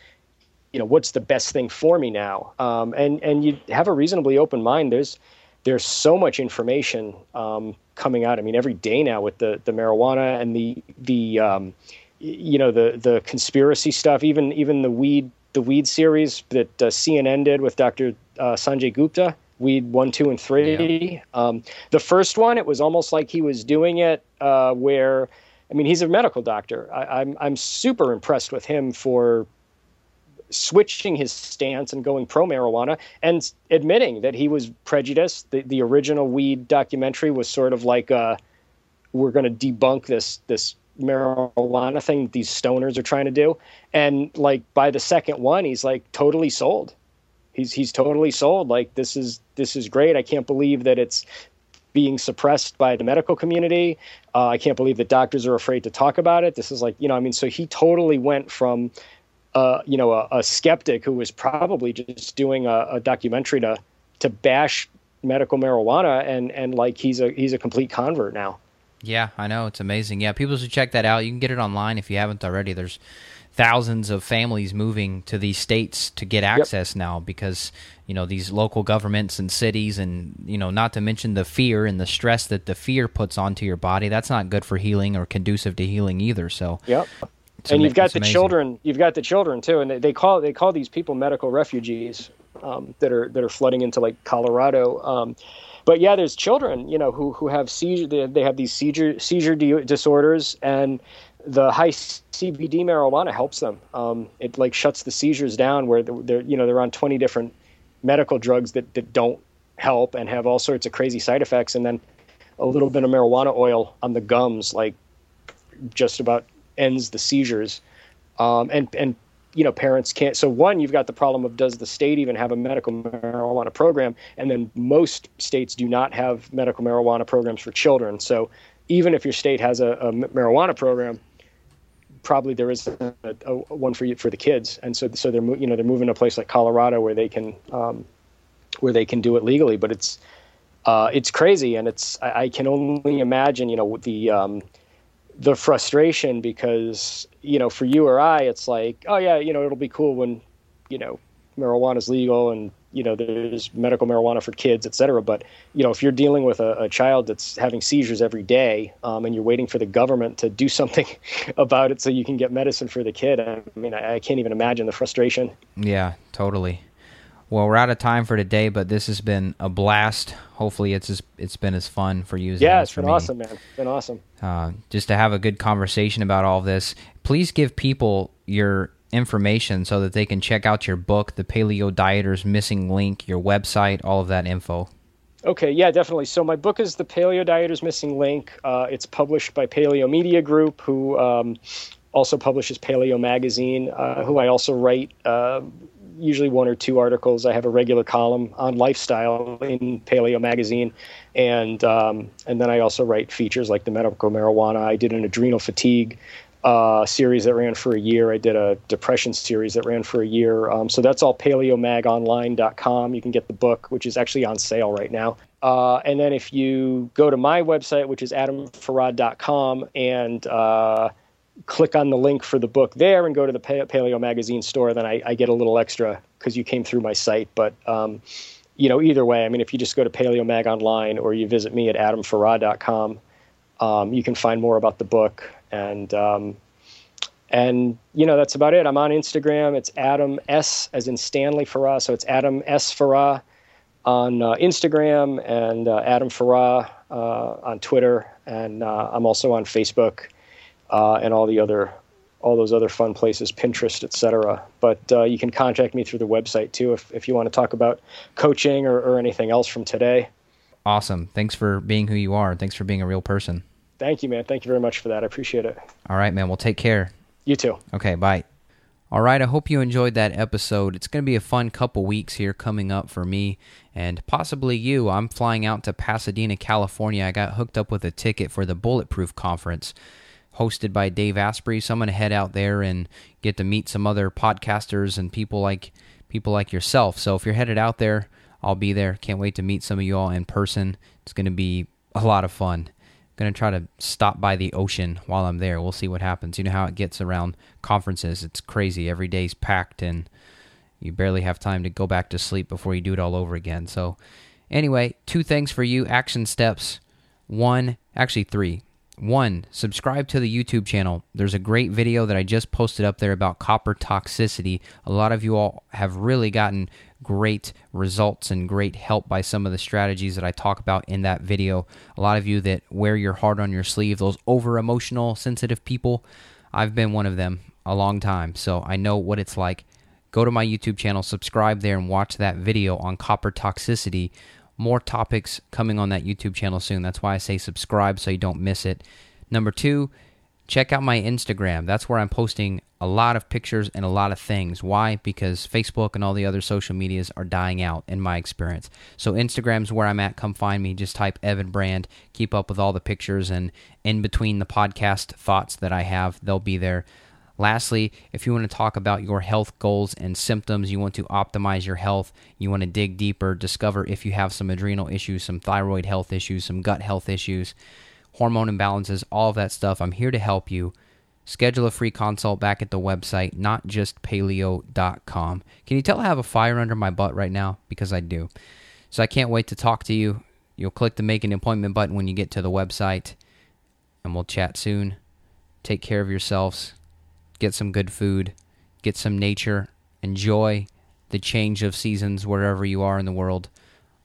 you know what's the best thing for me now? Um, and and you have a reasonably open mind. There's there's so much information um, coming out. I mean, every day now with the the marijuana and the the um, you know the the conspiracy stuff, even even the weed the weed series that uh, CNN did with Dr. Uh, Sanjay Gupta, weed one, two, and three. Yeah. Um, the first one, it was almost like he was doing it uh, where, I mean, he's a medical doctor. I, I'm I'm super impressed with him for switching his stance and going pro marijuana and admitting that he was prejudiced. The the original weed documentary was sort of like uh, we're going to debunk this this marijuana thing that these stoners are trying to do. And like by the second one, he's like totally sold. He's he's totally sold. Like this is this is great. I can't believe that it's being suppressed by the medical community. Uh, I can't believe that doctors are afraid to talk about it. This is like you know I mean. So he totally went from uh, you know a, a, skeptic who was probably just doing a, a documentary to to bash medical marijuana and and like he's a he's a complete convert now. Yeah, I know it's amazing. Yeah, people should check that out. You can get it online if you haven't already. There's thousands of families moving to these states to get access yep. now because you know these local governments and cities and you know not to mention the fear and the stress that the fear puts onto your body that's not good for healing or conducive to healing either so yep and you've got the amazing. children you've got the children too and they, they call they call these people medical refugees um, that are that are flooding into like colorado um, but yeah, there's children, you know, who who have seizure. They, they have these seizure seizure disorders, and the high CBD marijuana helps them. Um, it like shuts the seizures down where they're you know they're on 20 different medical drugs that, that don't help and have all sorts of crazy side effects, and then a little bit of marijuana oil on the gums like just about ends the seizures. Um, and and you know parents can't so one you've got the problem of does the state even have a medical marijuana program and then most states do not have medical marijuana programs for children so even if your state has a, a marijuana program probably there is a, a, one for you for the kids. And so so they're you know they're moving to a place like Colorado where they can um, where they can do it legally. But it's uh, it's crazy. And it's I, I, can only imagine you know the um, the frustration because you know for you or I it's like oh yeah you know it'll be cool when you know marijuana is legal and you know there's medical marijuana for kids et cetera but you know if you're dealing with a, a child that's having seizures every day um, and you're waiting for the government to do something about it so you can get medicine for the kid I mean I, I can't even imagine the frustration yeah totally well, we're out of time for today, but this has been a blast. Hopefully, it's as, it's been as fun for you as yeah, it it's been me. awesome, man. It's been awesome. Uh, just to have a good conversation about all this. Please give people your information so that they can check out your book, The Paleo Dieter's Missing Link, your website, all of that info. Okay, yeah, definitely. So my book is The Paleo Dieter's Missing Link. Uh, it's published by Paleo Media Group, who um, also publishes Paleo Magazine, uh, who I also write uh, usually one or two articles. I have a regular column on lifestyle in Paleo Magazine, and um, and then I also write features like the medical marijuana. I did an adrenal fatigue uh, series that ran for a year. I did a depression series that ran for a year. Um, so that's all paleomagonline.com. You can get the book, which is actually on sale right now. Uh, and then if you go to my website, which is adamfarrah.com, and uh, click on the link for the book there and go to the Paleo Magazine store, then I, I get a little extra because you came through my site. But um, you know, either way, I mean, if you just go to Paleo Mag online or you visit me at adamfarrah.com, um, you can find more about the book and um, and you know that's about it. I'm on Instagram. It's Adam S as in Stanley Farrah, so it's Adam S Farrah on uh, Instagram and uh, Adam Farrah uh, on Twitter, and uh, I'm also on Facebook uh, and all the other all those other fun places, Pinterest, etc. But uh, you can contact me through the website too if, if you want to talk about coaching or, or anything else from today. Awesome. Thanks for being who you are. Thanks for being a real person. Thank you, man. Thank you very much for that. I appreciate it. All right, man. Well, take care. You too. Okay, bye. All right, I hope you enjoyed that episode. It's going to be a fun couple weeks here coming up for me and possibly you. I'm flying out to Pasadena, California. I got hooked up with a ticket for the Bulletproof Conference hosted by Dave Asprey. So I'm going to head out there and get to meet some other podcasters and people like people like yourself. So if you're headed out there, I'll be there. Can't wait to meet some of you all in person. It's going to be a lot of fun. Going to try to stop by the ocean while I'm there. We'll see what happens. You know how it gets around conferences. It's crazy. Every day's packed and you barely have time to go back to sleep before you do it all over again. So anyway, two things for you, action steps. One, actually three one, subscribe to the YouTube channel. There's a great video that I just posted up there about copper toxicity. A lot of you all have really gotten great results and great help by some of the strategies that I talk about in that video. A lot of you that wear your heart on your sleeve, those over emotional, sensitive people, I've been one of them a long time, so I know what it's like. Go to my YouTube channel, subscribe there, and watch that video on copper toxicity more topics coming on that YouTube channel soon. That's why I say subscribe so you don't miss it. Number two, check out my Instagram. That's where I'm posting a lot of pictures and a lot of things. Why? Because Facebook and all the other social medias are dying out in my experience. So Instagram's where I'm at. Come find me. Just type Evan Brand. Keep up with all the pictures and in between the podcast thoughts that I have, they'll be there. Lastly, if you want to talk about your health goals and symptoms, you want to optimize your health, you want to dig deeper, discover if you have some adrenal issues, some thyroid health issues, some gut health issues, hormone imbalances, all of that stuff, I'm here to help you. Schedule a free consult back at the website, notjustpaleo.com. Can you tell I have a fire under my butt right now? Because I do. So I can't wait to talk to you. You'll click the make an appointment button when you get to the website, and we'll chat soon. Take care of yourselves. Get some good food. Get some nature. Enjoy the change of seasons wherever you are in the world.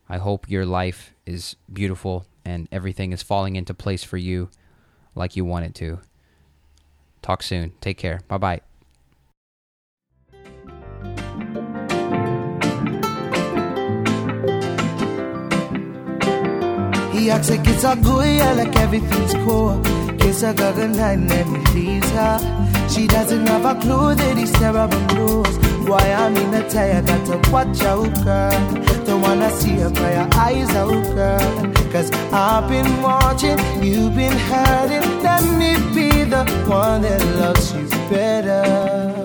I hope your life is beautiful and everything is falling into place for you like you want it to. Talk soon. Take care. Bye bye. He acts like it's good, yeah, like everything's cool. Kiss and her. She doesn't have a clue that he's terrible news. Why I'm in a tie, I got to watch out, girl. Don't wanna see her cry her eyes out, girl. Cause I've been watching, you've been hurting. Let me be the one that loves you better.